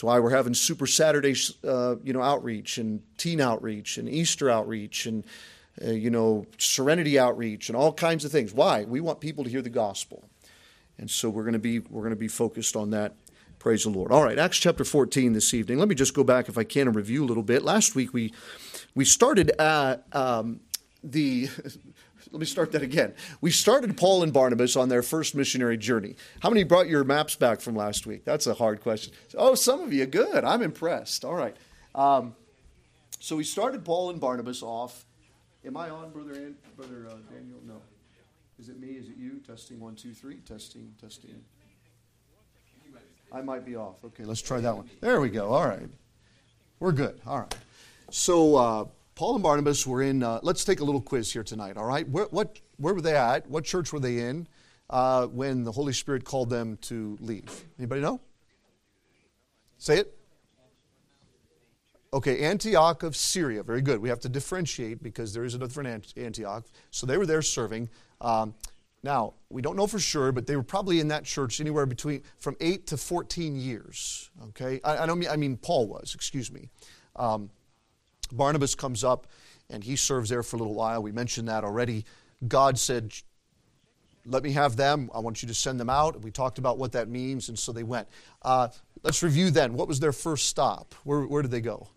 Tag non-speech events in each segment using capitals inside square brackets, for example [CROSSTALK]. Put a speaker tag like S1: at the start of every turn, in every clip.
S1: That's why we're having Super Saturday, uh, you know, outreach and teen outreach and Easter outreach and uh, you know, Serenity outreach and all kinds of things. Why? We want people to hear the gospel, and so we're going to be we're going to be focused on that. Praise the Lord. All right, Acts chapter 14 this evening. Let me just go back, if I can, and review a little bit. Last week we we started at um, the [LAUGHS] let me start that again. We started Paul and Barnabas on their first missionary journey. How many brought your maps back from last week? That's a hard question. Oh, some of you. Good. I'm impressed. All right. Um, so we started Paul and Barnabas off. Am I on, brother? An- brother uh, Daniel? No. Is it me? Is it you? Testing one, two, three. Testing, testing. I might be off. Okay, let's try that one. There we go. All right. We're good. All right. So. Uh, Paul and Barnabas were in, uh, let's take a little quiz here tonight, all right? Where, what, where were they at? What church were they in uh, when the Holy Spirit called them to leave? Anybody know? Say it. Okay, Antioch of Syria. Very good. We have to differentiate because there is a different Antioch. So they were there serving. Um, now, we don't know for sure, but they were probably in that church anywhere between from 8 to 14 years. Okay? I, I don't mean, I mean Paul was, excuse me. Um, Barnabas comes up and he serves there for a little while. We mentioned that already. God said, Let me have them. I want you to send them out. We talked about what that means, and so they went. Uh, let's review then. What was their first stop? Where, where did they go?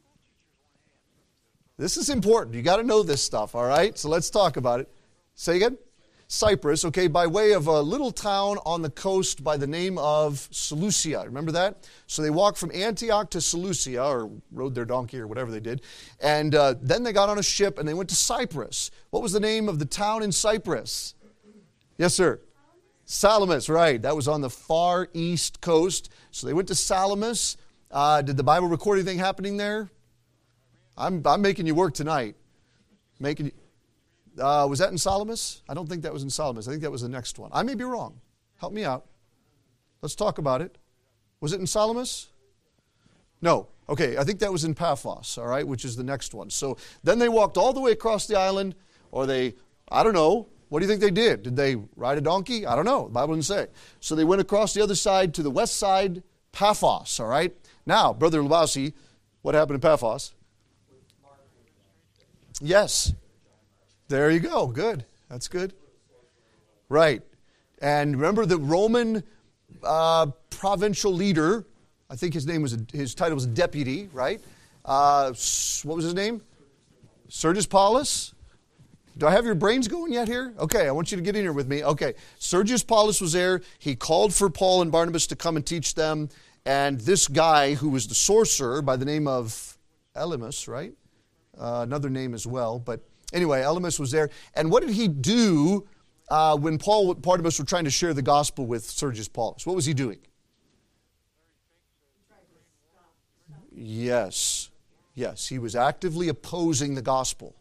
S1: This is important. You got to know this stuff, all right? So let's talk about it. Say again? Cyprus, okay, by way of a little town on the coast by the name of Seleucia. Remember that? So they walked from Antioch to Seleucia, or rode their donkey, or whatever they did. And uh, then they got on a ship and they went to Cyprus. What was the name of the town in Cyprus? Yes, sir. Salamis, right. That was on the far east coast. So they went to Salamis. Uh, did the Bible record anything happening there? I'm, I'm making you work tonight. Making you. Uh, was that in Salamis? I don't think that was in Salamis. I think that was the next one. I may be wrong. Help me out. Let's talk about it. Was it in Salamis? No. Okay, I think that was in Paphos, all right, which is the next one. So then they walked all the way across the island, or they, I don't know, what do you think they did? Did they ride a donkey? I don't know. The Bible didn't say. So they went across the other side to the west side, Paphos, all right? Now, Brother Labasi, what happened in Paphos? Yes. There you go. Good. That's good. Right. And remember the Roman uh, provincial leader, I think his name was, his title was deputy, right? Uh, what was his name? Sergius Paulus. Do I have your brains going yet here? Okay, I want you to get in here with me. Okay, Sergius Paulus was there. He called for Paul and Barnabas to come and teach them. And this guy, who was the sorcerer by the name of Elymas, right? Uh, another name as well, but Anyway, Elymas was there. And what did he do uh, when Paul Barnabas were trying to share the gospel with Sergius Paulus? What was he doing? Yes. Yes, he was actively opposing the gospel.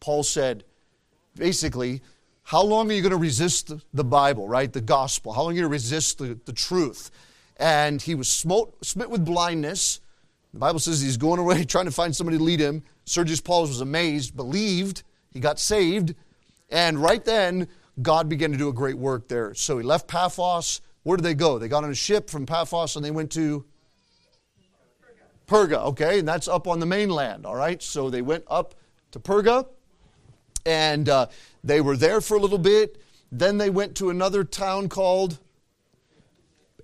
S1: Paul said, basically, how long are you going to resist the Bible, right? The gospel. How long are you going to resist the, the truth? And he was smote, smit with blindness. The Bible says he's going away [LAUGHS] trying to find somebody to lead him. Sergius Paulus was amazed, believed, he got saved, and right then, God began to do a great work there. So he left Paphos. Where did they go? They got on a ship from Paphos and they went to Perga, okay? And that's up on the mainland, all right? So they went up to Perga and uh, they were there for a little bit. Then they went to another town called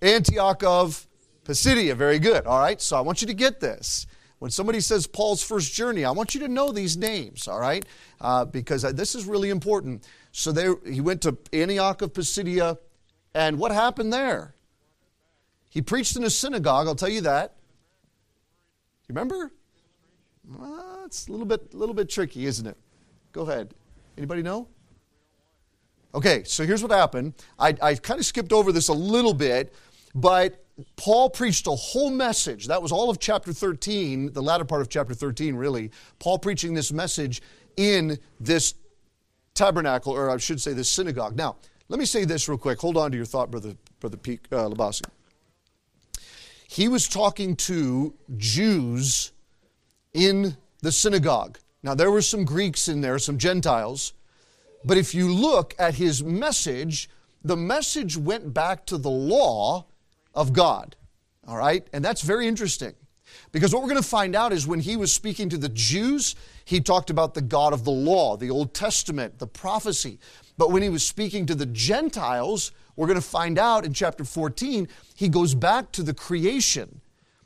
S1: Antioch of Pisidia. Very good, all right? So I want you to get this. When somebody says Paul's first journey, I want you to know these names, all right? Uh, because this is really important. So there, he went to Antioch of Pisidia, and what happened there? He preached in a synagogue, I'll tell you that. You remember? Well, it's a little bit, a little bit tricky, isn't it? Go ahead. Anybody know? Okay, so here's what happened. I, I kind of skipped over this a little bit, but Paul preached a whole message. That was all of chapter 13, the latter part of chapter 13, really. Paul preaching this message in this tabernacle, or I should say this synagogue. Now, let me say this real quick. Hold on to your thought, Brother, Brother Peak, uh, Labasi. He was talking to Jews in the synagogue. Now, there were some Greeks in there, some Gentiles. But if you look at his message, the message went back to the law of God. All right? And that's very interesting. Because what we're going to find out is when he was speaking to the Jews, he talked about the God of the law, the Old Testament, the prophecy. But when he was speaking to the Gentiles, we're going to find out in chapter 14, he goes back to the creation.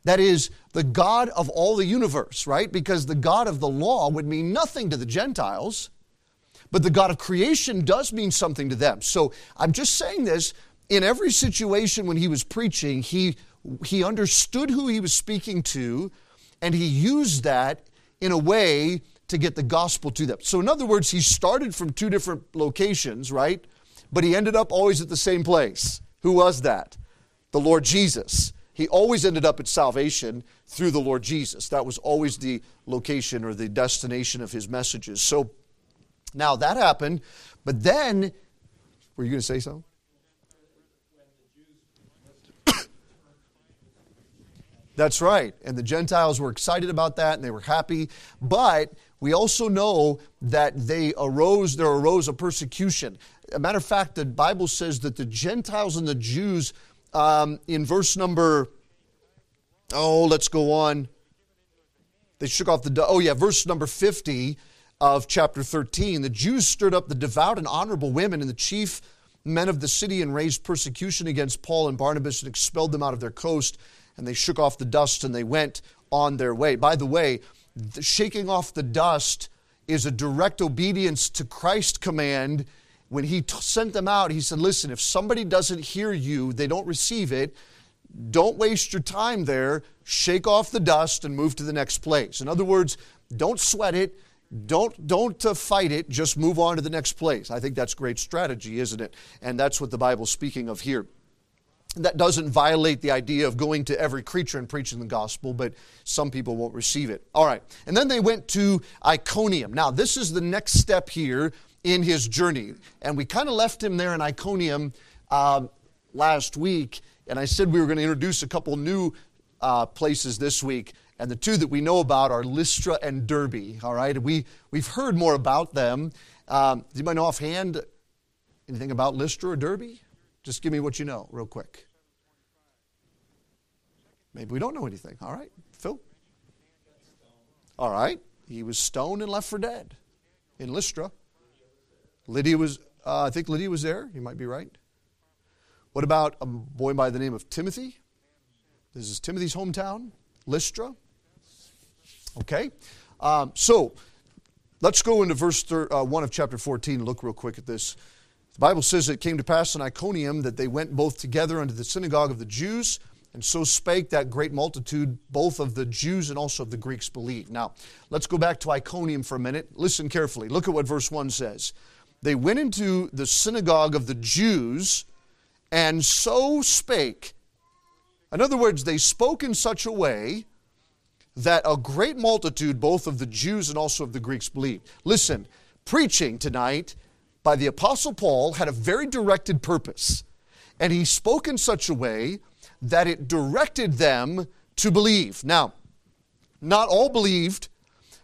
S1: That is, the God of all the universe, right? Because the God of the law would mean nothing to the Gentiles, but the God of creation does mean something to them. So I'm just saying this in every situation when he was preaching, he, he understood who he was speaking to, and he used that in a way to get the gospel to them. So, in other words, he started from two different locations, right? But he ended up always at the same place. Who was that? The Lord Jesus. He always ended up at salvation through the Lord Jesus. That was always the location or the destination of his messages. So now that happened, but then, were you going to say something? That's right. And the Gentiles were excited about that and they were happy. But we also know that they arose, there arose a persecution. A matter of fact, the Bible says that the Gentiles and the Jews, um, in verse number, oh, let's go on. They shook off the, oh yeah, verse number 50 of chapter 13. The Jews stirred up the devout and honorable women and the chief men of the city and raised persecution against Paul and Barnabas and expelled them out of their coast and they shook off the dust and they went on their way. By the way, the shaking off the dust is a direct obedience to Christ's command. When he t- sent them out, he said, Listen, if somebody doesn't hear you, they don't receive it, don't waste your time there. Shake off the dust and move to the next place. In other words, don't sweat it. Don't don't uh, fight it. Just move on to the next place. I think that's great strategy, isn't it? And that's what the Bible's speaking of here that doesn't violate the idea of going to every creature and preaching the gospel, but some people won't receive it. All right. And then they went to Iconium. Now, this is the next step here in his journey. And we kind of left him there in Iconium uh, last week. And I said we were going to introduce a couple new uh, places this week. And the two that we know about are Lystra and Derbe. All right. We, we've heard more about them. Um, do you know offhand anything about Lystra or Derbe? Just give me what you know, real quick. Maybe we don't know anything. All right, Phil. All right, he was stoned and left for dead in Lystra. Lydia was, uh, I think Lydia was there. You might be right. What about a boy by the name of Timothy? This is Timothy's hometown, Lystra. Okay, um, so let's go into verse thir- uh, 1 of chapter 14 and look real quick at this. Bible says it came to pass in Iconium that they went both together unto the synagogue of the Jews, and so spake that great multitude, both of the Jews and also of the Greeks believed. Now, let's go back to Iconium for a minute. Listen carefully. Look at what verse 1 says. They went into the synagogue of the Jews, and so spake. In other words, they spoke in such a way that a great multitude, both of the Jews and also of the Greeks, believed. Listen, preaching tonight by the Apostle Paul had a very directed purpose. And he spoke in such a way that it directed them to believe. Now, not all believed,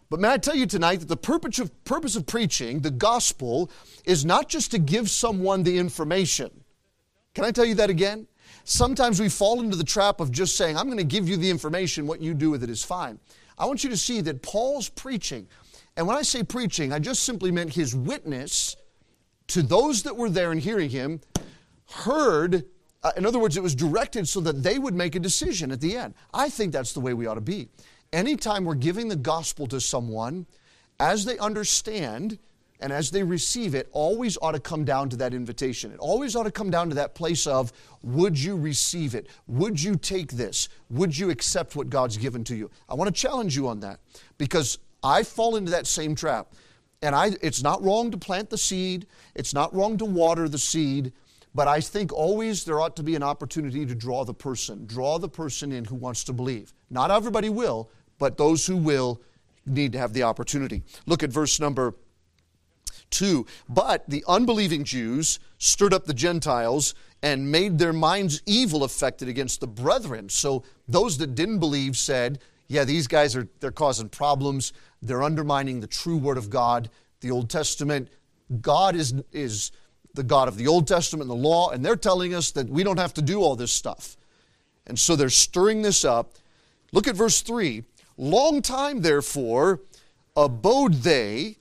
S1: but may I tell you tonight that the purpose of, purpose of preaching, the gospel, is not just to give someone the information. Can I tell you that again? Sometimes we fall into the trap of just saying, I'm going to give you the information, what you do with it is fine. I want you to see that Paul's preaching, and when I say preaching, I just simply meant his witness to those that were there and hearing him heard uh, in other words it was directed so that they would make a decision at the end. I think that's the way we ought to be. Anytime we're giving the gospel to someone as they understand and as they receive it always ought to come down to that invitation. It always ought to come down to that place of would you receive it? Would you take this? Would you accept what god's given to you? I want to challenge you on that because i fall into that same trap and I, it's not wrong to plant the seed, it's not wrong to water the seed, but I think always there ought to be an opportunity to draw the person, draw the person in who wants to believe. Not everybody will, but those who will need to have the opportunity. Look at verse number 2. But the unbelieving Jews stirred up the Gentiles and made their minds evil affected against the brethren. So those that didn't believe said, yeah, these guys are they're causing problems. They're undermining the true word of God, the Old Testament. God is, is the God of the Old Testament and the law, and they're telling us that we don't have to do all this stuff. And so they're stirring this up. Look at verse 3. Long time, therefore, abode they,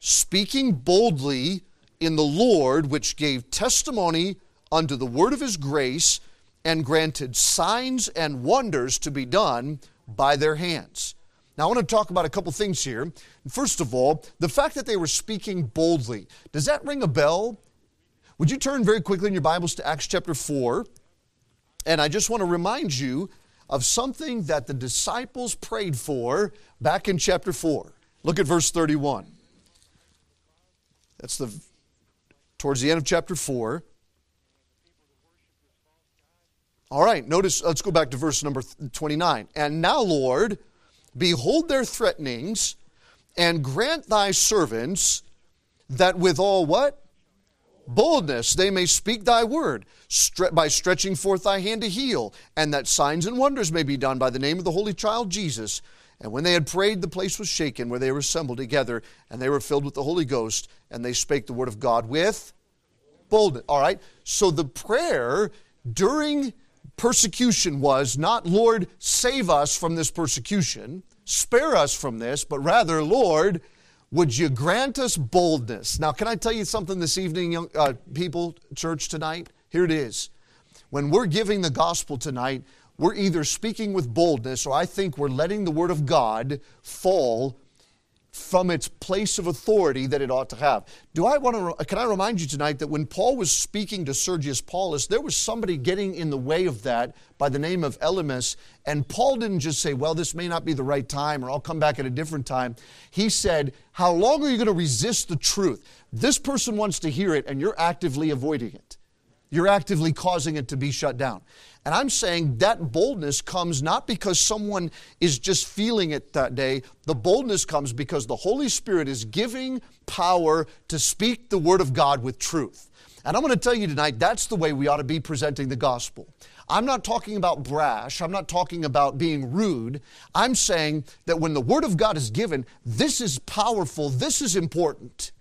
S1: speaking boldly in the Lord, which gave testimony unto the word of his grace, and granted signs and wonders to be done by their hands. Now, I want to talk about a couple things here. First of all, the fact that they were speaking boldly. Does that ring a bell? Would you turn very quickly in your Bibles to Acts chapter 4? And I just want to remind you of something that the disciples prayed for back in chapter 4. Look at verse 31. That's the towards the end of chapter 4. All right, notice, let's go back to verse number 29. And now, Lord, behold their threatenings, and grant thy servants that with all what? boldness they may speak thy word by stretching forth thy hand to heal, and that signs and wonders may be done by the name of the Holy Child Jesus. And when they had prayed, the place was shaken where they were assembled together, and they were filled with the Holy Ghost, and they spake the word of God with boldness. All right? So the prayer during persecution was not, Lord, save us from this persecution, spare us from this, but rather, Lord, would you grant us boldness? Now, can I tell you something this evening, young uh, people, church tonight? Here it is. When we're giving the gospel tonight, we're either speaking with boldness or I think we're letting the word of God fall from its place of authority that it ought to have. Do I want to can I remind you tonight that when Paul was speaking to Sergius Paulus, there was somebody getting in the way of that by the name of Elymas, and Paul didn't just say, "Well, this may not be the right time or I'll come back at a different time." He said, "How long are you going to resist the truth? This person wants to hear it and you're actively avoiding it. You're actively causing it to be shut down." And I'm saying that boldness comes not because someone is just feeling it that day. The boldness comes because the Holy Spirit is giving power to speak the Word of God with truth. And I'm going to tell you tonight that's the way we ought to be presenting the gospel. I'm not talking about brash. I'm not talking about being rude. I'm saying that when the Word of God is given, this is powerful, this is important.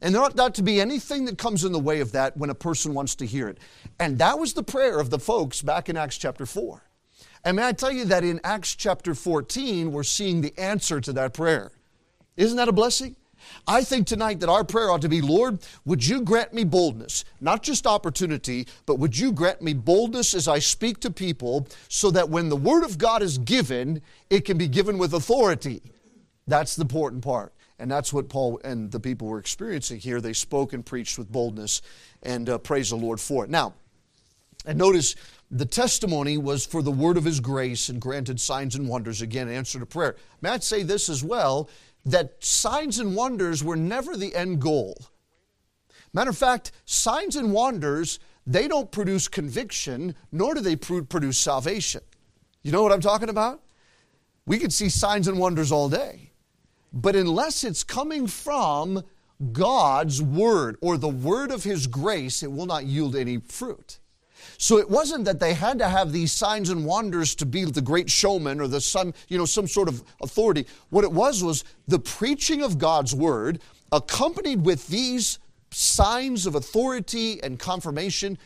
S1: And there ought not to be anything that comes in the way of that when a person wants to hear it. And that was the prayer of the folks back in Acts chapter 4. And may I tell you that in Acts chapter 14, we're seeing the answer to that prayer. Isn't that a blessing? I think tonight that our prayer ought to be Lord, would you grant me boldness? Not just opportunity, but would you grant me boldness as I speak to people so that when the Word of God is given, it can be given with authority? That's the important part. And that's what Paul and the people were experiencing here. They spoke and preached with boldness, and uh, praise the Lord for it. Now, and notice the testimony was for the word of his grace and granted signs and wonders. Again, answer to prayer. May I say this as well that signs and wonders were never the end goal. Matter of fact, signs and wonders, they don't produce conviction, nor do they produce salvation. You know what I'm talking about? We could see signs and wonders all day. But unless it's coming from God's word or the word of his grace, it will not yield any fruit. So it wasn't that they had to have these signs and wonders to be the great showman or the some, you know, some sort of authority. What it was was the preaching of God's word accompanied with these signs of authority and confirmation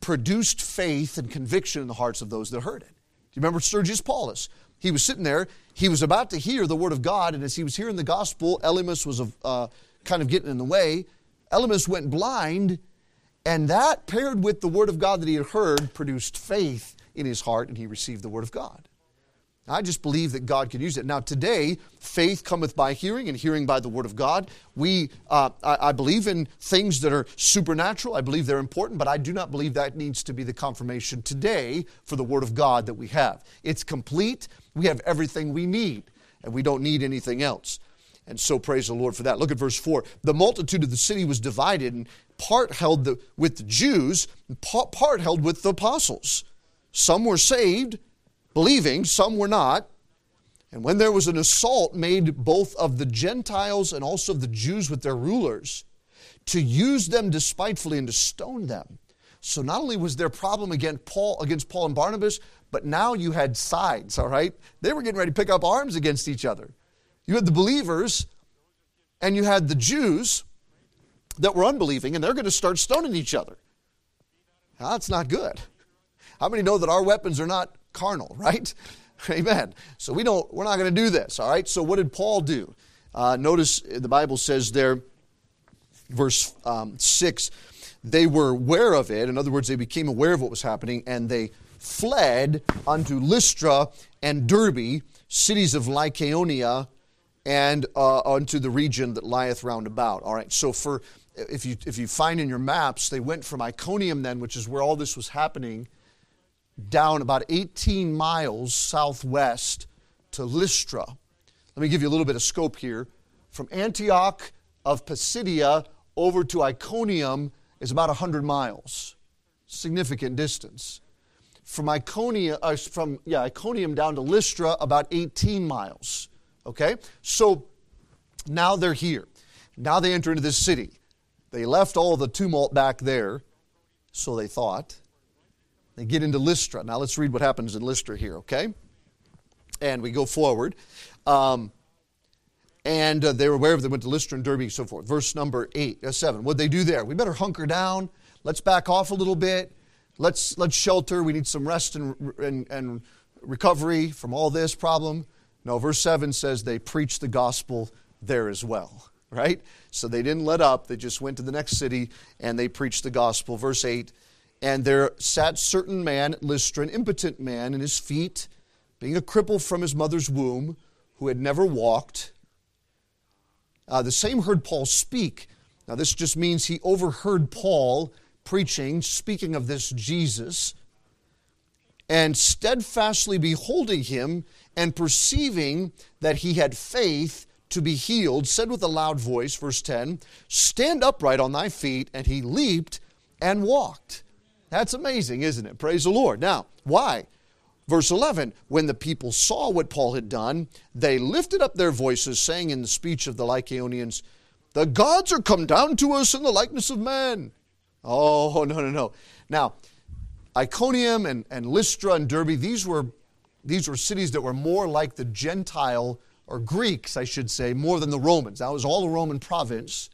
S1: produced faith and conviction in the hearts of those that heard it. Do you remember Sergius Paulus? He was sitting there. He was about to hear the word of God, and as he was hearing the gospel, Elymas was uh, kind of getting in the way. Elymas went blind, and that paired with the word of God that he had heard produced faith in his heart, and he received the word of God. I just believe that God can use it. Now, today, faith cometh by hearing, and hearing by the Word of God. We, uh, I, I, believe in things that are supernatural. I believe they're important, but I do not believe that needs to be the confirmation today for the Word of God that we have. It's complete. We have everything we need, and we don't need anything else. And so, praise the Lord for that. Look at verse 4. The multitude of the city was divided, and part held the, with the Jews, part held with the apostles. Some were saved believing, some were not. And when there was an assault made both of the Gentiles and also of the Jews with their rulers, to use them despitefully and to stone them. So not only was there problem against Paul, against Paul and Barnabas, but now you had sides, all right? They were getting ready to pick up arms against each other. You had the believers and you had the Jews that were unbelieving, and they're going to start stoning each other. Now, that's not good. How many know that our weapons are not carnal, right? [LAUGHS] Amen. So we don't, we're not going to do this, all right? So what did Paul do? Uh, notice the Bible says there, verse um, 6, they were aware of it. In other words, they became aware of what was happening and they fled unto Lystra and Derbe, cities of Lycaonia, and uh, unto the region that lieth round about. All right, so for if you if you find in your maps, they went from Iconium then, which is where all this was happening, down about 18 miles southwest to Lystra. Let me give you a little bit of scope here. From Antioch of Pisidia over to Iconium is about 100 miles. Significant distance. From Iconium, uh, from yeah, Iconium down to Lystra, about 18 miles. Okay? So now they're here. Now they enter into this city. They left all the tumult back there, so they thought. They get into Lystra. Now let's read what happens in Lystra here, okay? And we go forward. Um, and uh, they were aware of them, went to Lystra and Derbe and so forth. Verse number eight, uh, 7. What'd they do there? We better hunker down. Let's back off a little bit. Let's, let's shelter. We need some rest and, and, and recovery from all this problem. No, verse 7 says they preached the gospel there as well, right? So they didn't let up. They just went to the next city and they preached the gospel. Verse 8 And there sat certain man at Lystra, an impotent man in his feet, being a cripple from his mother's womb, who had never walked. Uh, the same heard Paul speak. Now, this just means he overheard Paul preaching, speaking of this Jesus, and steadfastly beholding him and perceiving that he had faith to be healed, said with a loud voice, verse 10, Stand upright on thy feet. And he leaped and walked. That's amazing, isn't it? Praise the Lord. Now, why? Verse 11 When the people saw what Paul had done, they lifted up their voices, saying in the speech of the Lycaonians, The gods are come down to us in the likeness of man. Oh, [LAUGHS] no, no, no. Now, Iconium and, and Lystra and Derbe, these were, these were cities that were more like the Gentile, or Greeks, I should say, more than the Romans. That was all a Roman province.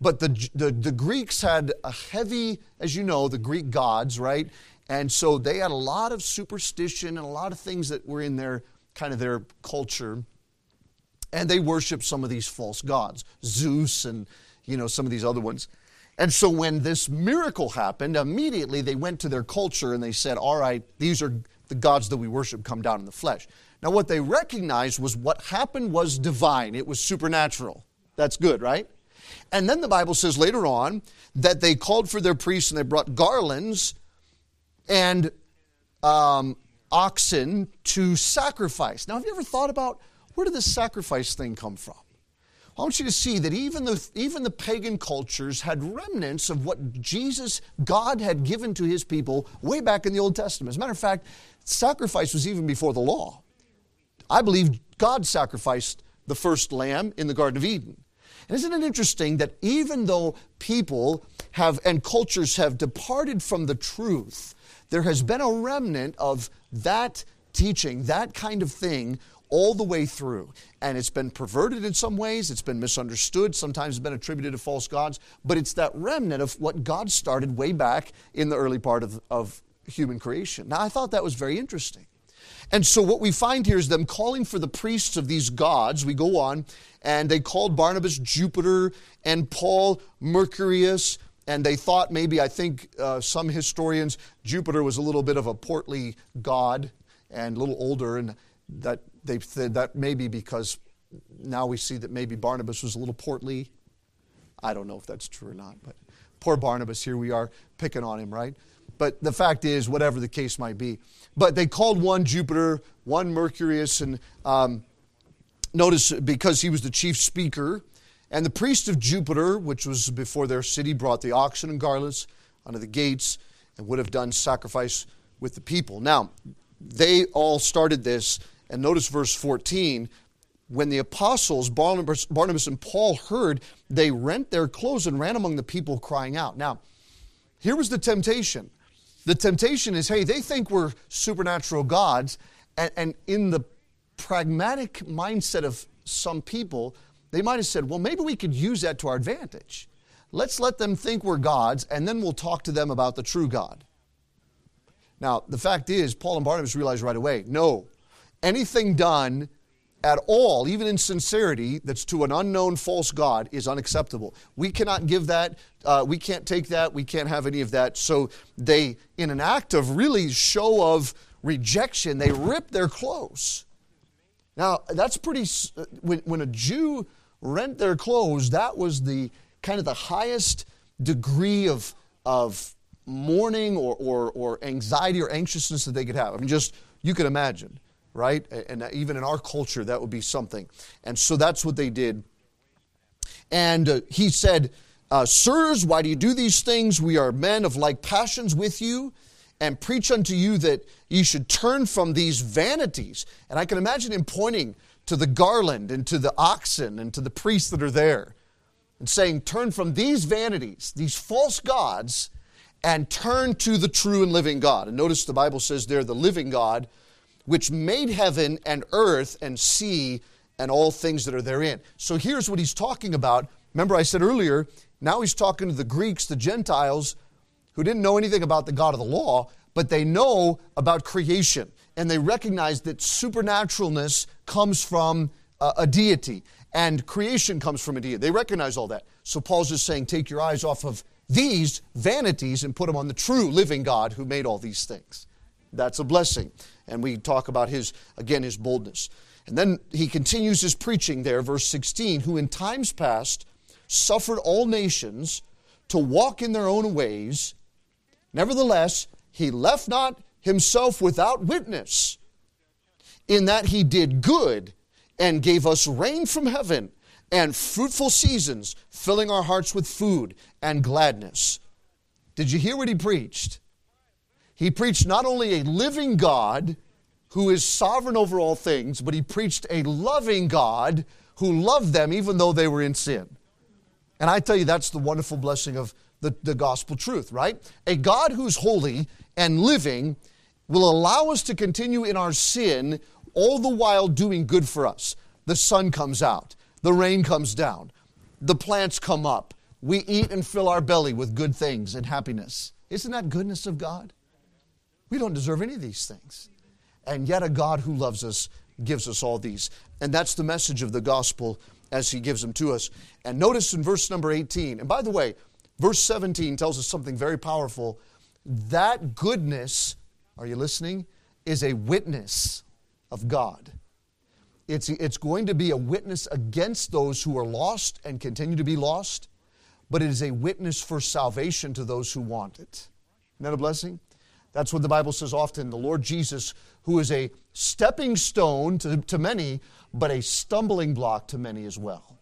S1: But the, the, the Greeks had a heavy, as you know, the Greek gods, right? And so they had a lot of superstition and a lot of things that were in their kind of their culture. And they worshiped some of these false gods, Zeus and, you know, some of these other ones. And so when this miracle happened, immediately they went to their culture and they said, All right, these are the gods that we worship come down in the flesh. Now, what they recognized was what happened was divine, it was supernatural. That's good, right? And then the Bible says later on that they called for their priests and they brought garlands and um, oxen to sacrifice. Now, have you ever thought about where did this sacrifice thing come from? I want you to see that even the, even the pagan cultures had remnants of what Jesus, God, had given to his people way back in the Old Testament. As a matter of fact, sacrifice was even before the law. I believe God sacrificed the first lamb in the Garden of Eden. And isn't it interesting that even though people have and cultures have departed from the truth, there has been a remnant of that teaching, that kind of thing, all the way through. And it's been perverted in some ways, it's been misunderstood, sometimes it's been attributed to false gods, but it's that remnant of what God started way back in the early part of, of human creation. Now, I thought that was very interesting. And so, what we find here is them calling for the priests of these gods. We go on, and they called Barnabas Jupiter and Paul Mercurius. And they thought maybe, I think uh, some historians, Jupiter was a little bit of a portly god and a little older, and that they said that maybe because now we see that maybe Barnabas was a little portly. I don't know if that's true or not, but poor Barnabas, here we are picking on him, right? But the fact is, whatever the case might be. But they called one Jupiter, one Mercurius, and um, notice because he was the chief speaker. And the priest of Jupiter, which was before their city, brought the oxen and garlands unto the gates and would have done sacrifice with the people. Now, they all started this and notice verse 14 when the apostles, Barnabas, Barnabas, and Paul heard, they rent their clothes and ran among the people crying out. Now, here was the temptation. The temptation is hey, they think we're supernatural gods, and, and in the pragmatic mindset of some people, they might have said, well, maybe we could use that to our advantage. Let's let them think we're gods, and then we'll talk to them about the true God. Now, the fact is, Paul and Barnabas realized right away no, anything done at all, even in sincerity, that's to an unknown false God is unacceptable. We cannot give that. Uh, we can't take that. We can't have any of that. So they, in an act of really show of rejection, they rip their clothes. Now, that's pretty, when, when a Jew rent their clothes, that was the kind of the highest degree of, of mourning or, or, or anxiety or anxiousness that they could have. I mean, just, you can imagine, right? And even in our culture, that would be something. And so that's what they did. And uh, he said, uh, Sirs, why do you do these things? We are men of like passions with you, and preach unto you that ye should turn from these vanities. And I can imagine him pointing to the garland and to the oxen and to the priests that are there and saying, Turn from these vanities, these false gods, and turn to the true and living God. And notice the Bible says there, the living God, which made heaven and earth and sea and all things that are therein. So here's what he's talking about. Remember, I said earlier, now he's talking to the Greeks, the Gentiles, who didn't know anything about the God of the law, but they know about creation. And they recognize that supernaturalness comes from a, a deity, and creation comes from a deity. They recognize all that. So Paul's just saying, take your eyes off of these vanities and put them on the true living God who made all these things. That's a blessing. And we talk about his, again, his boldness. And then he continues his preaching there, verse 16, who in times past suffered all nations to walk in their own ways. Nevertheless, he left not himself without witness, in that he did good and gave us rain from heaven and fruitful seasons, filling our hearts with food and gladness. Did you hear what he preached? He preached not only a living God who is sovereign over all things, but he preached a loving God who loved them even though they were in sin. And I tell you, that's the wonderful blessing of the, the gospel truth, right? A God who's holy and living will allow us to continue in our sin all the while doing good for us. The sun comes out, the rain comes down, the plants come up. We eat and fill our belly with good things and happiness. Isn't that goodness of God? We don't deserve any of these things. And yet, a God who loves us gives us all these. And that's the message of the gospel as he gives them to us. And notice in verse number 18, and by the way, verse 17 tells us something very powerful. That goodness, are you listening, is a witness of God. It's, it's going to be a witness against those who are lost and continue to be lost, but it is a witness for salvation to those who want it. Isn't that a blessing? That's what the Bible says often. The Lord Jesus, who is a stepping stone to, to many, but a stumbling block to many as well.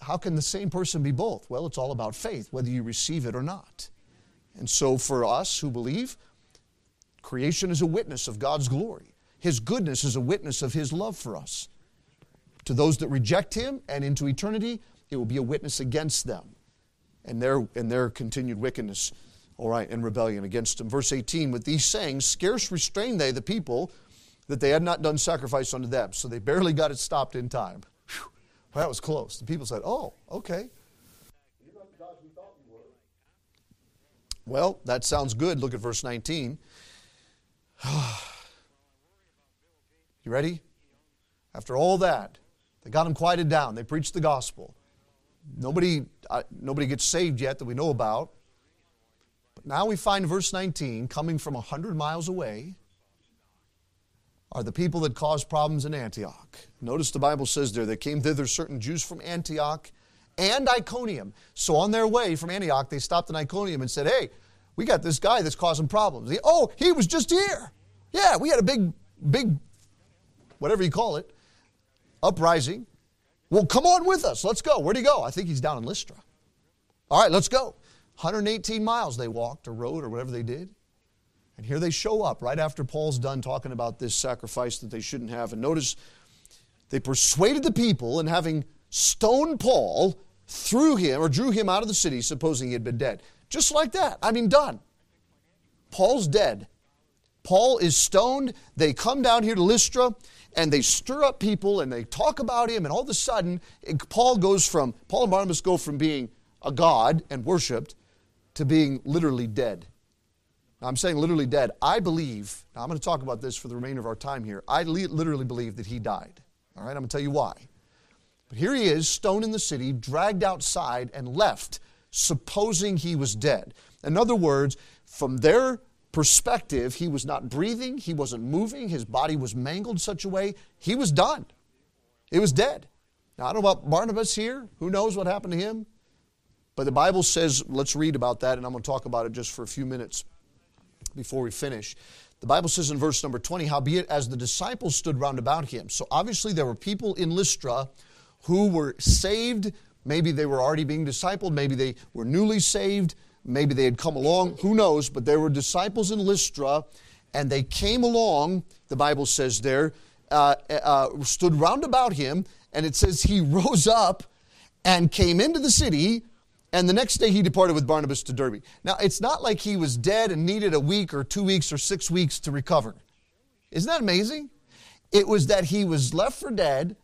S1: How can the same person be both? Well, it's all about faith, whether you receive it or not. And so for us who believe, creation is a witness of God's glory. His goodness is a witness of His love for us. To those that reject Him and into eternity, it will be a witness against them and their, and their continued wickedness all right, and rebellion against him. Verse 18, with these sayings, scarce restrained they the people that they had not done sacrifice unto them. So they barely got it stopped in time. Well, that was close. The people said, oh, okay. Well, that sounds good. Look at verse 19. [SIGHS] you ready? After all that, they got them quieted down. They preached the gospel. Nobody, uh, nobody gets saved yet that we know about. But now we find verse 19 coming from 100 miles away are the people that caused problems in Antioch. Notice the Bible says there, there came thither certain Jews from Antioch and Iconium. So on their way from Antioch, they stopped in Iconium and said, Hey, we got this guy that's causing problems. He, oh, he was just here. Yeah, we had a big, big, whatever you call it, uprising. Well, come on with us. Let's go. Where'd he go? I think he's down in Lystra. All right, let's go. 118 miles they walked or rode or whatever they did. And here they show up right after Paul's done talking about this sacrifice that they shouldn't have. And notice they persuaded the people, and having stoned Paul, threw him or drew him out of the city, supposing he had been dead. Just like that. I mean, done. Paul's dead. Paul is stoned. They come down here to Lystra and they stir up people and they talk about him. And all of a sudden, Paul goes from, Paul and Barnabas go from being a god and worshiped to being literally dead. Now, I'm saying literally dead. I believe, now I'm going to talk about this for the remainder of our time here. I literally believe that he died. All right, I'm going to tell you why. But here he is, stoned in the city, dragged outside, and left, supposing he was dead. In other words, from their perspective, he was not breathing, he wasn't moving, his body was mangled such a way, he was done. He was dead. Now, I don't know about Barnabas here. Who knows what happened to him? But the Bible says, let's read about that, and I'm going to talk about it just for a few minutes before we finish. The Bible says in verse number 20, Howbeit, as the disciples stood round about him. So obviously, there were people in Lystra who were saved. Maybe they were already being discipled. Maybe they were newly saved. Maybe they had come along. Who knows? But there were disciples in Lystra, and they came along, the Bible says there, uh, uh, stood round about him, and it says he [LAUGHS] rose up and came into the city and the next day he departed with Barnabas to Derbe. Now, it's not like he was dead and needed a week or two weeks or six weeks to recover. Isn't that amazing? It was that he was left for dead.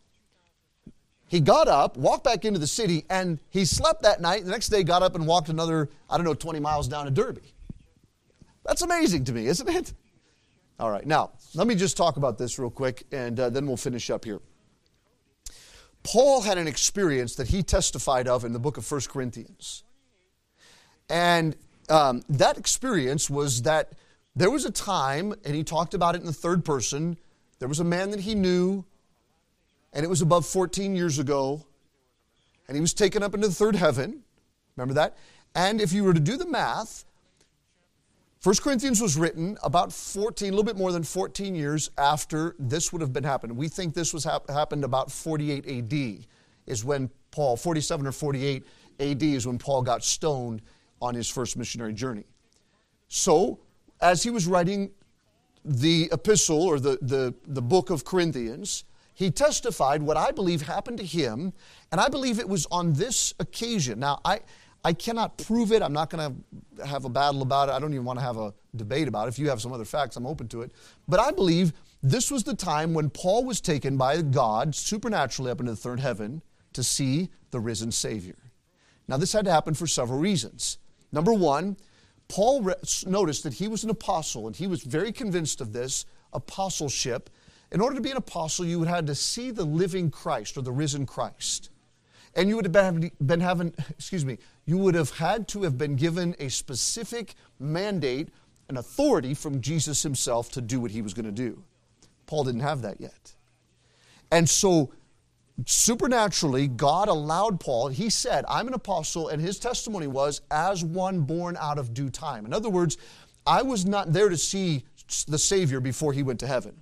S1: He got up, walked back into the city, and he slept that night. The next day, got up and walked another, I don't know, 20 miles down to Derbe. That's amazing to me, isn't it? All right, now, let me just talk about this real quick, and uh, then we'll finish up here. Paul had an experience that he testified of in the book of 1 Corinthians. And um, that experience was that there was a time, and he talked about it in the third person, there was a man that he knew, and it was above 14 years ago, and he was taken up into the third heaven. Remember that? And if you were to do the math, 1 Corinthians was written about 14, a little bit more than 14 years after this would have been happened. We think this was hap- happened about 48 AD is when Paul, 47 or 48 AD is when Paul got stoned on his first missionary journey. So, as he was writing the epistle or the, the, the book of Corinthians, he testified what I believe happened to him, and I believe it was on this occasion. Now, I, I cannot prove it. I'm not going to have a battle about it. I don't even want to have a debate about it. If you have some other facts, I'm open to it. But I believe this was the time when Paul was taken by God supernaturally up into the third heaven to see the risen Savior. Now, this had to happen for several reasons. Number one, Paul re- noticed that he was an apostle, and he was very convinced of this apostleship. In order to be an apostle, you would have to see the living Christ or the risen Christ. And you would have been, having, [LAUGHS] excuse me, you would have had to have been given a specific mandate, an authority from Jesus himself to do what he was going to do. Paul didn't have that yet. And so, supernaturally, God allowed Paul, he said, I'm an apostle, and his testimony was, as one born out of due time. In other words, I was not there to see the Savior before he went to heaven.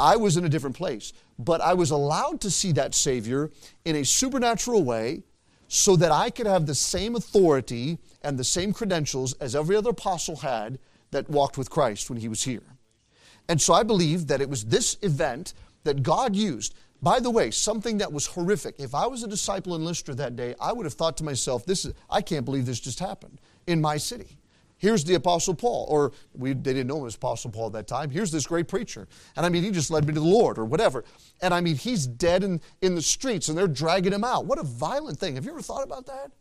S1: I was in a different place. But I was allowed to see that Savior in a supernatural way so that I could have the same authority and the same credentials as every other apostle had that walked with Christ when he was here. And so I believe that it was this event that God used. By the way, something that was horrific. If I was a disciple in Lystra that day, I would have thought to myself, this is, I can't believe this just happened in my city. Here's the Apostle Paul, or we, they didn't know him as Apostle Paul at that time. Here's this great preacher. And I mean, he just led me to the Lord, or whatever. And I mean, he's dead in, in the streets, and they're dragging him out. What a violent thing. Have you ever thought about that?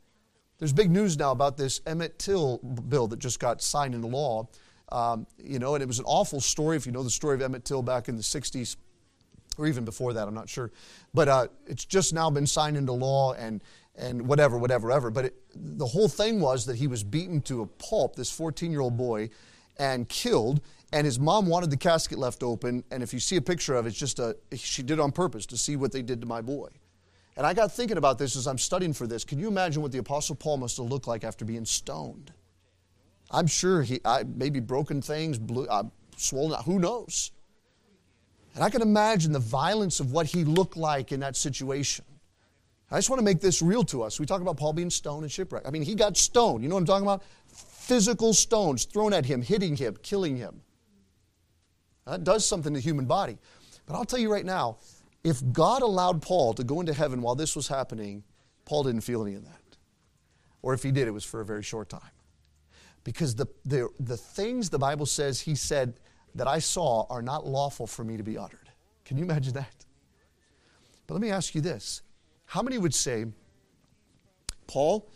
S1: There's big news now about this Emmett Till bill that just got signed into law. Um, you know, and it was an awful story. If you know the story of Emmett Till back in the 60s, or even before that, I'm not sure. But uh, it's just now been signed into law, and and whatever, whatever, ever. But it, the whole thing was that he was beaten to a pulp, this 14 year old boy, and killed. And his mom wanted the casket left open. And if you see a picture of it, it's just a, she did on purpose to see what they did to my boy. And I got thinking about this as I'm studying for this. Can you imagine what the Apostle Paul must have looked like after being stoned? I'm sure he I, maybe broken things, blue, uh, swollen, who knows? And I can imagine the violence of what he looked like in that situation. I just want to make this real to us. We talk about Paul being stoned and shipwrecked. I mean, he got stoned. You know what I'm talking about? Physical stones thrown at him, hitting him, killing him. That does something to the human body. But I'll tell you right now, if God allowed Paul to go into heaven while this was happening, Paul didn't feel any of that. Or if he did, it was for a very short time. Because the, the, the things the Bible says he said that I saw are not lawful for me to be uttered. Can you imagine that? But let me ask you this how many would say, Paul,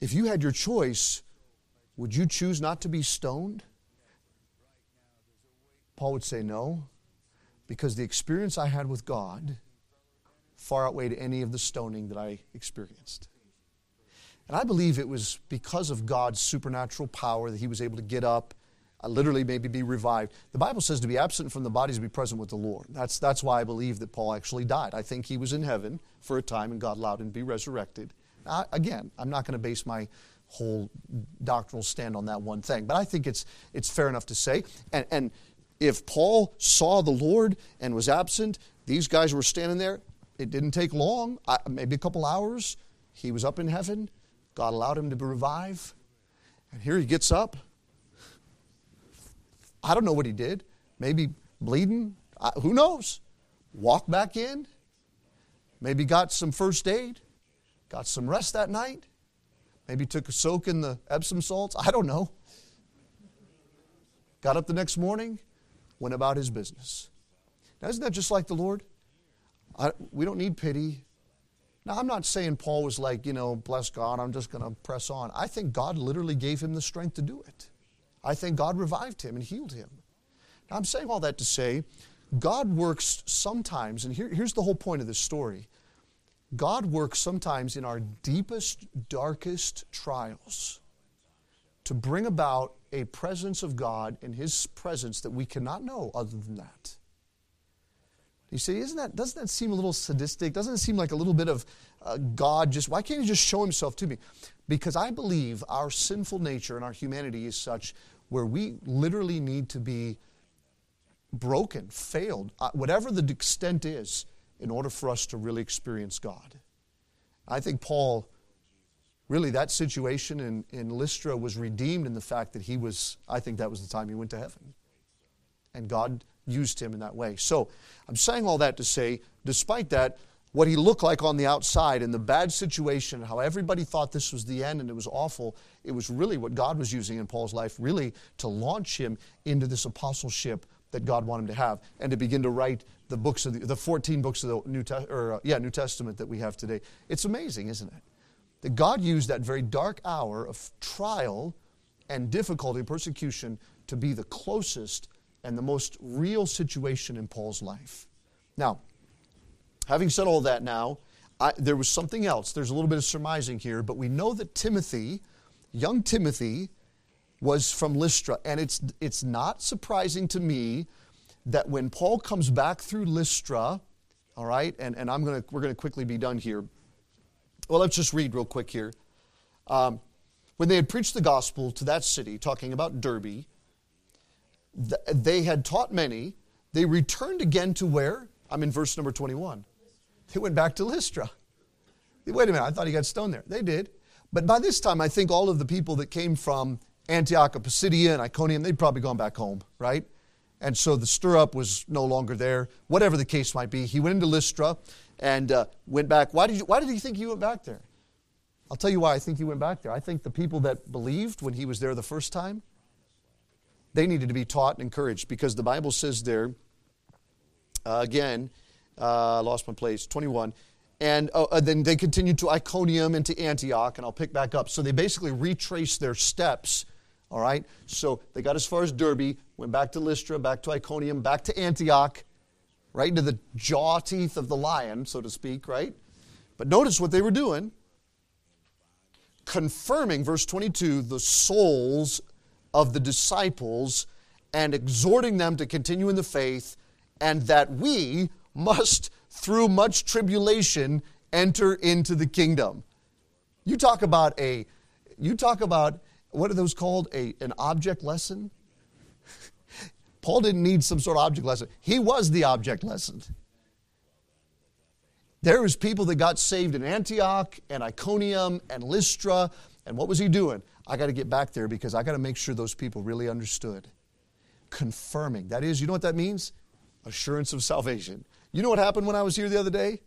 S1: if you had your choice, would you choose not to be stoned? Paul would say, No, because the experience I had with God far outweighed any of the stoning that I experienced. And I believe it was because of God's supernatural power that he was able to get up, Uh, literally maybe be revived. The Bible says to be absent from the body is to be present with the Lord. That's, that's why I believe that Paul actually died. I think he was in heaven for a time and God allowed him to be resurrected. Again, I'm not going to base my whole doctrinal stand on that one thing, but I think it's, it's fair enough to say. And, and if Paul saw the Lord and was absent, these guys were standing there. It didn't take long, uh, maybe a couple hours. He was up in heaven. God allowed him to revive. And here he gets up. I don't know what he did. Maybe bleeding. who knows? Walked back in. Maybe got some first aid. Got some rest that night. Maybe took a soak in the Epsom salts. I don't know. Got up the next morning, went about his business. Now, isn't that just like the Lord? I, we don't need pity. Now, I'm not saying Paul was like, you know, bless God, I'm just going to press on. I think God literally gave him the strength to do it. I think God revived him and healed him. Now, I'm saying all that to say, God works sometimes, and here, here's the whole point of this story God works sometimes in our deepest, darkest trials to bring about a presence of God in His presence that we cannot know other than that. You see, isn't that, doesn't that seem a little sadistic? Doesn't it seem like a little bit of uh, God just, why can't He just show Himself to me? Because I believe our sinful nature and our humanity is such where we literally need to be broken, failed, uh, whatever the extent is, in order for us to really experience God. I think Paul, really, that situation in, in Lystra was redeemed in the fact that he was, I think that was the time he went to heaven. And God used him in that way. So I'm saying all that to say, despite that, what he looked like on the outside and the bad situation, how everybody thought this was the end and it was awful, it was really what God was using in Paul's life, really to launch him into this apostleship that God wanted him to have and to begin to write the books of the, the 14 books of the New, Te- or, uh, yeah, New Testament that we have today. It's amazing, isn't it? That God used that very dark hour of trial and difficulty persecution to be the closest and the most real situation in Paul's life. Now, having said all that now, I, there was something else. There's a little bit of surmising here, but we know that Timothy, young Timothy, was from Lystra. And it's, it's not surprising to me that when Paul comes back through Lystra, all right, and, and I'm gonna, we're going to quickly be done here. Well, let's just read real quick here. Um, when they had preached the gospel to that city, talking about Derbe, th- they had taught many. They returned again to where? I'm in verse number 21. They went back to Lystra. Wait a minute, I thought he got stoned there. They did. But by this time, I think all of the people that came from Antioch of Pisidia and Iconium, they'd probably gone back home, right? And so the stir up was no longer there, whatever the case might be. He went into Lystra and uh, went back. Why did, you, why did you think he went back there? I'll tell you why I think he went back there. I think the people that believed when he was there the first time, they needed to be taught and encouraged because the Bible says there, uh, again, uh, lost my place, 21. And uh, then they continued to Iconium and to Antioch, and I'll pick back up. So they basically retraced their steps all right? So they got as far as Derbe, went back to Lystra, back to Iconium, back to Antioch, right into the jaw teeth of the lion, so to speak, right? But notice what they were doing confirming, verse 22, the souls of the disciples and exhorting them to continue in the faith, and that we must, through much tribulation, enter into the kingdom. You talk about a you talk about what are those called? A, an object lesson? [LAUGHS] Paul didn't need some sort of object lesson. He was the object lesson. There was people that got saved in Antioch and Iconium and Lystra. And what was he doing? I got to get back there because I got to make sure those people really understood. Confirming. That is, you know what that means? Assurance of salvation. You know what happened when I was here the other day?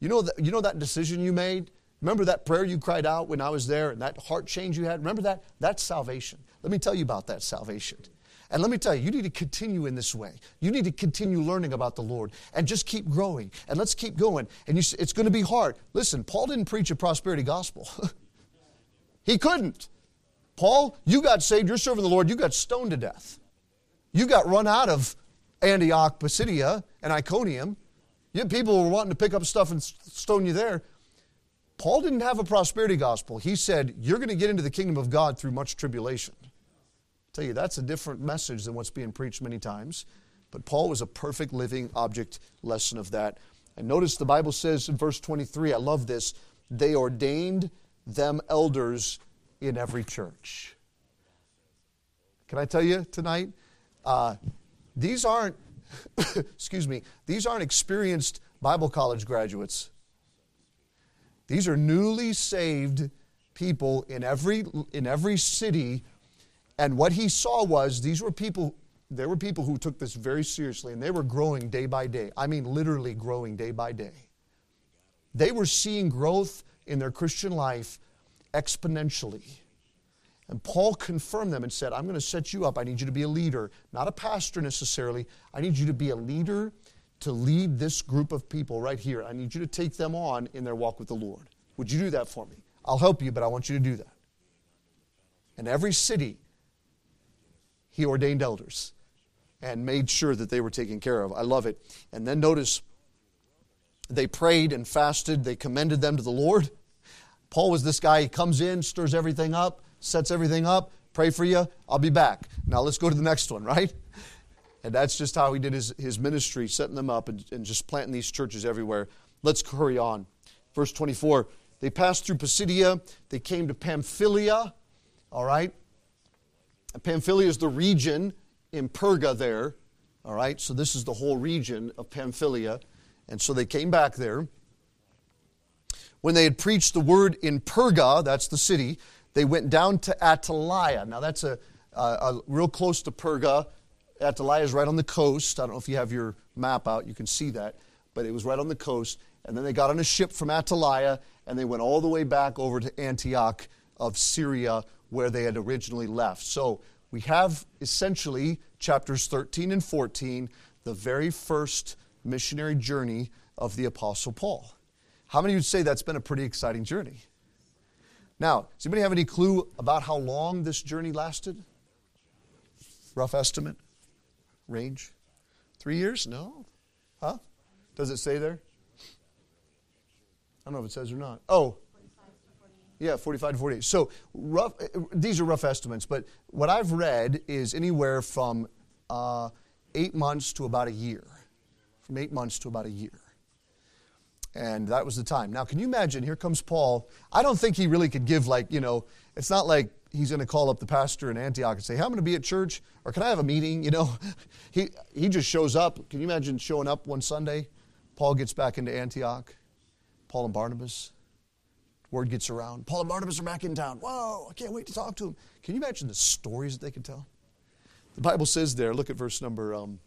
S1: You know that, you know that decision you made? Remember that prayer you cried out when I was there and that heart change you had? Remember that? That's salvation. Let me tell you about that salvation. And let me tell you, you need to continue in this way. You need to continue learning about the Lord and just keep growing. And let's keep going. And you, it's going to be hard. Listen, Paul didn't preach a prosperity gospel, [LAUGHS] he couldn't. Paul, you got saved, you're serving the Lord, you got stoned to death. You got run out of Antioch, Pisidia, and Iconium. You people were wanting to pick up stuff and stone you there. Paul didn't have a prosperity gospel. He said, You're going to get into the kingdom of God through much tribulation. I tell you, that's a different message than what's being preached many times. But Paul was a perfect living object lesson of that. And notice the Bible says in verse 23, I love this, they ordained them elders in every church. Can I tell you tonight? Uh, these aren't, [COUGHS] excuse me, these aren't experienced Bible college graduates. These are newly saved people in every, in every city. And what he saw was these were people, there were people who took this very seriously and they were growing day by day. I mean, literally growing day by day. They were seeing growth in their Christian life exponentially. And Paul confirmed them and said, I'm going to set you up. I need you to be a leader, not a pastor necessarily. I need you to be a leader to lead this group of people right here. I need you to take them on in their walk with the Lord. Would you do that for me? I'll help you, but I want you to do that. In every city, he ordained elders and made sure that they were taken care of. I love it. And then notice they prayed and fasted, they commended them to the Lord. Paul was this guy, he comes in, stirs everything up, sets everything up, pray for you, I'll be back. Now let's go to the next one, right? And that's just how he did his, his ministry, setting them up and, and just planting these churches everywhere. Let's hurry on. Verse 24 they passed through Pisidia, they came to Pamphylia, all right? Pamphylia is the region in Perga there, all right? So this is the whole region of Pamphylia. And so they came back there. When they had preached the word in Perga, that's the city, they went down to Attalia. Now, that's a, a, a real close to Perga. Attalia is right on the coast. I don't know if you have your map out, you can see that. But it was right on the coast. And then they got on a ship from Attalia and they went all the way back over to Antioch of Syria, where they had originally left. So we have essentially chapters 13 and 14, the very first missionary journey of the Apostle Paul. How many would say that's been a pretty exciting journey? Now, does anybody have any clue about how long this journey lasted? Rough estimate? Range? Three years? No? Huh? Does it say there? I don't know if it says or not. Oh, yeah, 45 to 48. So rough, these are rough estimates, but what I've read is anywhere from uh, eight months to about a year. From eight months to about a year. And that was the time. Now, can you imagine? Here comes Paul. I don't think he really could give, like, you know, it's not like he's going to call up the pastor in Antioch and say, hey, I'm going to be at church, or can I have a meeting? You know, [LAUGHS] he, he just shows up. Can you imagine showing up one Sunday? Paul gets back into Antioch. Paul and Barnabas. Word gets around. Paul and Barnabas are back in town. Whoa, I can't wait to talk to them. Can you imagine the stories that they could tell? The Bible says there, look at verse number um,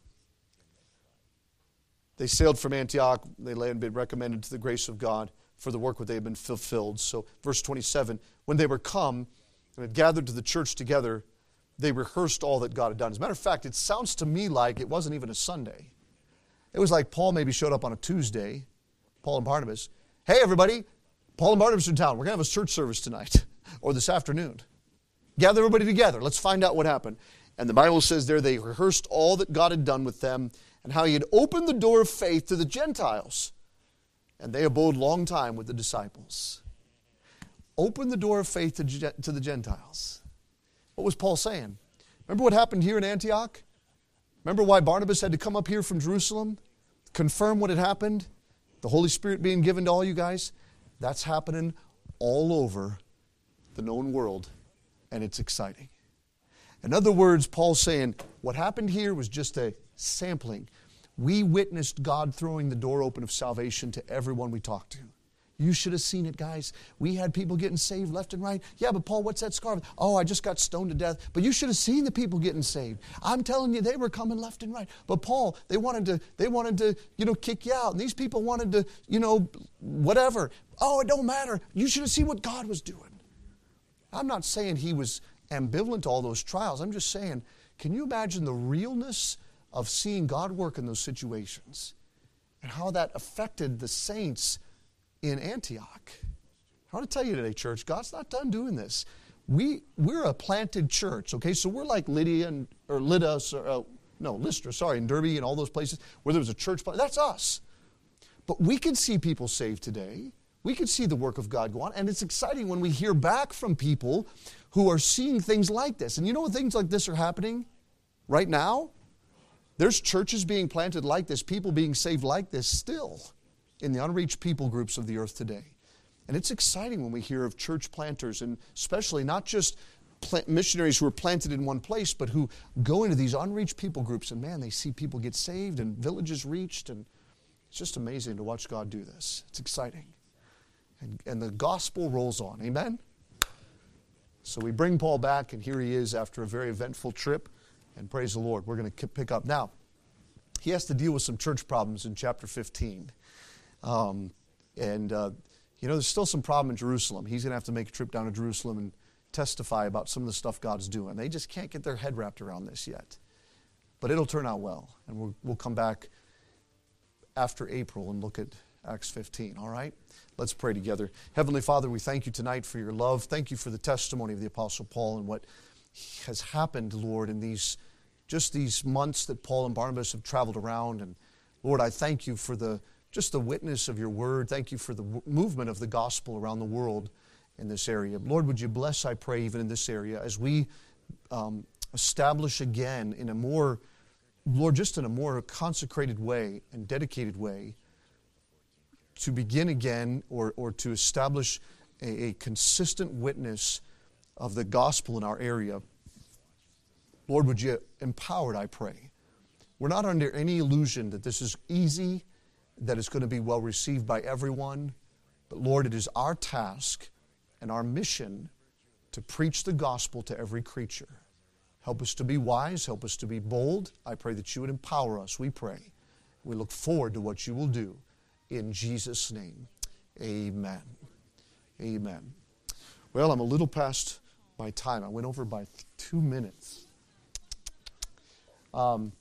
S1: they sailed from Antioch. They had been recommended to the grace of God for the work that they had been fulfilled. So, verse 27 when they were come and had gathered to the church together, they rehearsed all that God had done. As a matter of fact, it sounds to me like it wasn't even a Sunday. It was like Paul maybe showed up on a Tuesday, Paul and Barnabas. Hey, everybody, Paul and Barnabas are in town. We're going to have a church service tonight [LAUGHS] or this afternoon. Gather everybody together. Let's find out what happened. And the Bible says there they rehearsed all that God had done with them and how he had opened the door of faith to the Gentiles. And they abode long time with the disciples. Open the door of faith to, to the Gentiles. What was Paul saying? Remember what happened here in Antioch? Remember why Barnabas had to come up here from Jerusalem? Confirm what had happened? The Holy Spirit being given to all you guys? That's happening all over the known world, and it's exciting. In other words, Paul's saying what happened here was just a sampling. We witnessed God throwing the door open of salvation to everyone we talked to. You should have seen it, guys. We had people getting saved left and right. Yeah, but Paul, what's that scar? Oh, I just got stoned to death. But you should have seen the people getting saved. I'm telling you, they were coming left and right. But Paul, they wanted to, they wanted to, you know, kick you out. And these people wanted to, you know, whatever. Oh, it don't matter. You should have seen what God was doing. I'm not saying he was ambivalent to all those trials. I'm just saying, can you imagine the realness of seeing God work in those situations and how that affected the saints in Antioch. I want to tell you today, church, God's not done doing this. We, we're a planted church, okay? So we're like Lydia and, or Lydda, or, uh, no, Lystra, sorry, in Derbe and all those places where there was a church. That's us. But we can see people saved today. We can see the work of God go on. And it's exciting when we hear back from people who are seeing things like this. And you know things like this are happening right now? There's churches being planted like this, people being saved like this still in the unreached people groups of the earth today. And it's exciting when we hear of church planters, and especially not just missionaries who are planted in one place, but who go into these unreached people groups, and man, they see people get saved and villages reached, and it's just amazing to watch God do this. It's exciting. And, and the gospel rolls on. Amen? So we bring Paul back, and here he is after a very eventful trip, and praise the Lord. We're going to pick up. Now, he has to deal with some church problems in chapter 15. Um, and uh, you know, there's still some problem in Jerusalem. He's going to have to make a trip down to Jerusalem and testify about some of the stuff God's doing. They just can't get their head wrapped around this yet. But it'll turn out well. And we'll, we'll come back after April and look at Acts 15, all right? Let's pray together. Heavenly Father, we thank you tonight for your love. Thank you for the testimony of the Apostle Paul and what has happened, Lord, in these just these months that Paul and Barnabas have traveled around. And Lord, I thank you for the just the witness of your word. Thank you for the movement of the gospel around the world in this area. Lord, would you bless, I pray, even in this area as we um, establish again in a more, Lord, just in a more consecrated way and dedicated way to begin again or, or to establish a, a consistent witness of the gospel in our area. Lord, would you empower it, I pray. We're not under any illusion that this is easy that is going to be well received by everyone. But Lord, it is our task and our mission to preach the gospel to every creature. Help us to be wise, help us to be bold. I pray that you would empower us, we pray. We look forward to what you will do. In Jesus' name, amen. Amen. Well, I'm a little past my time. I went over by two minutes. Um,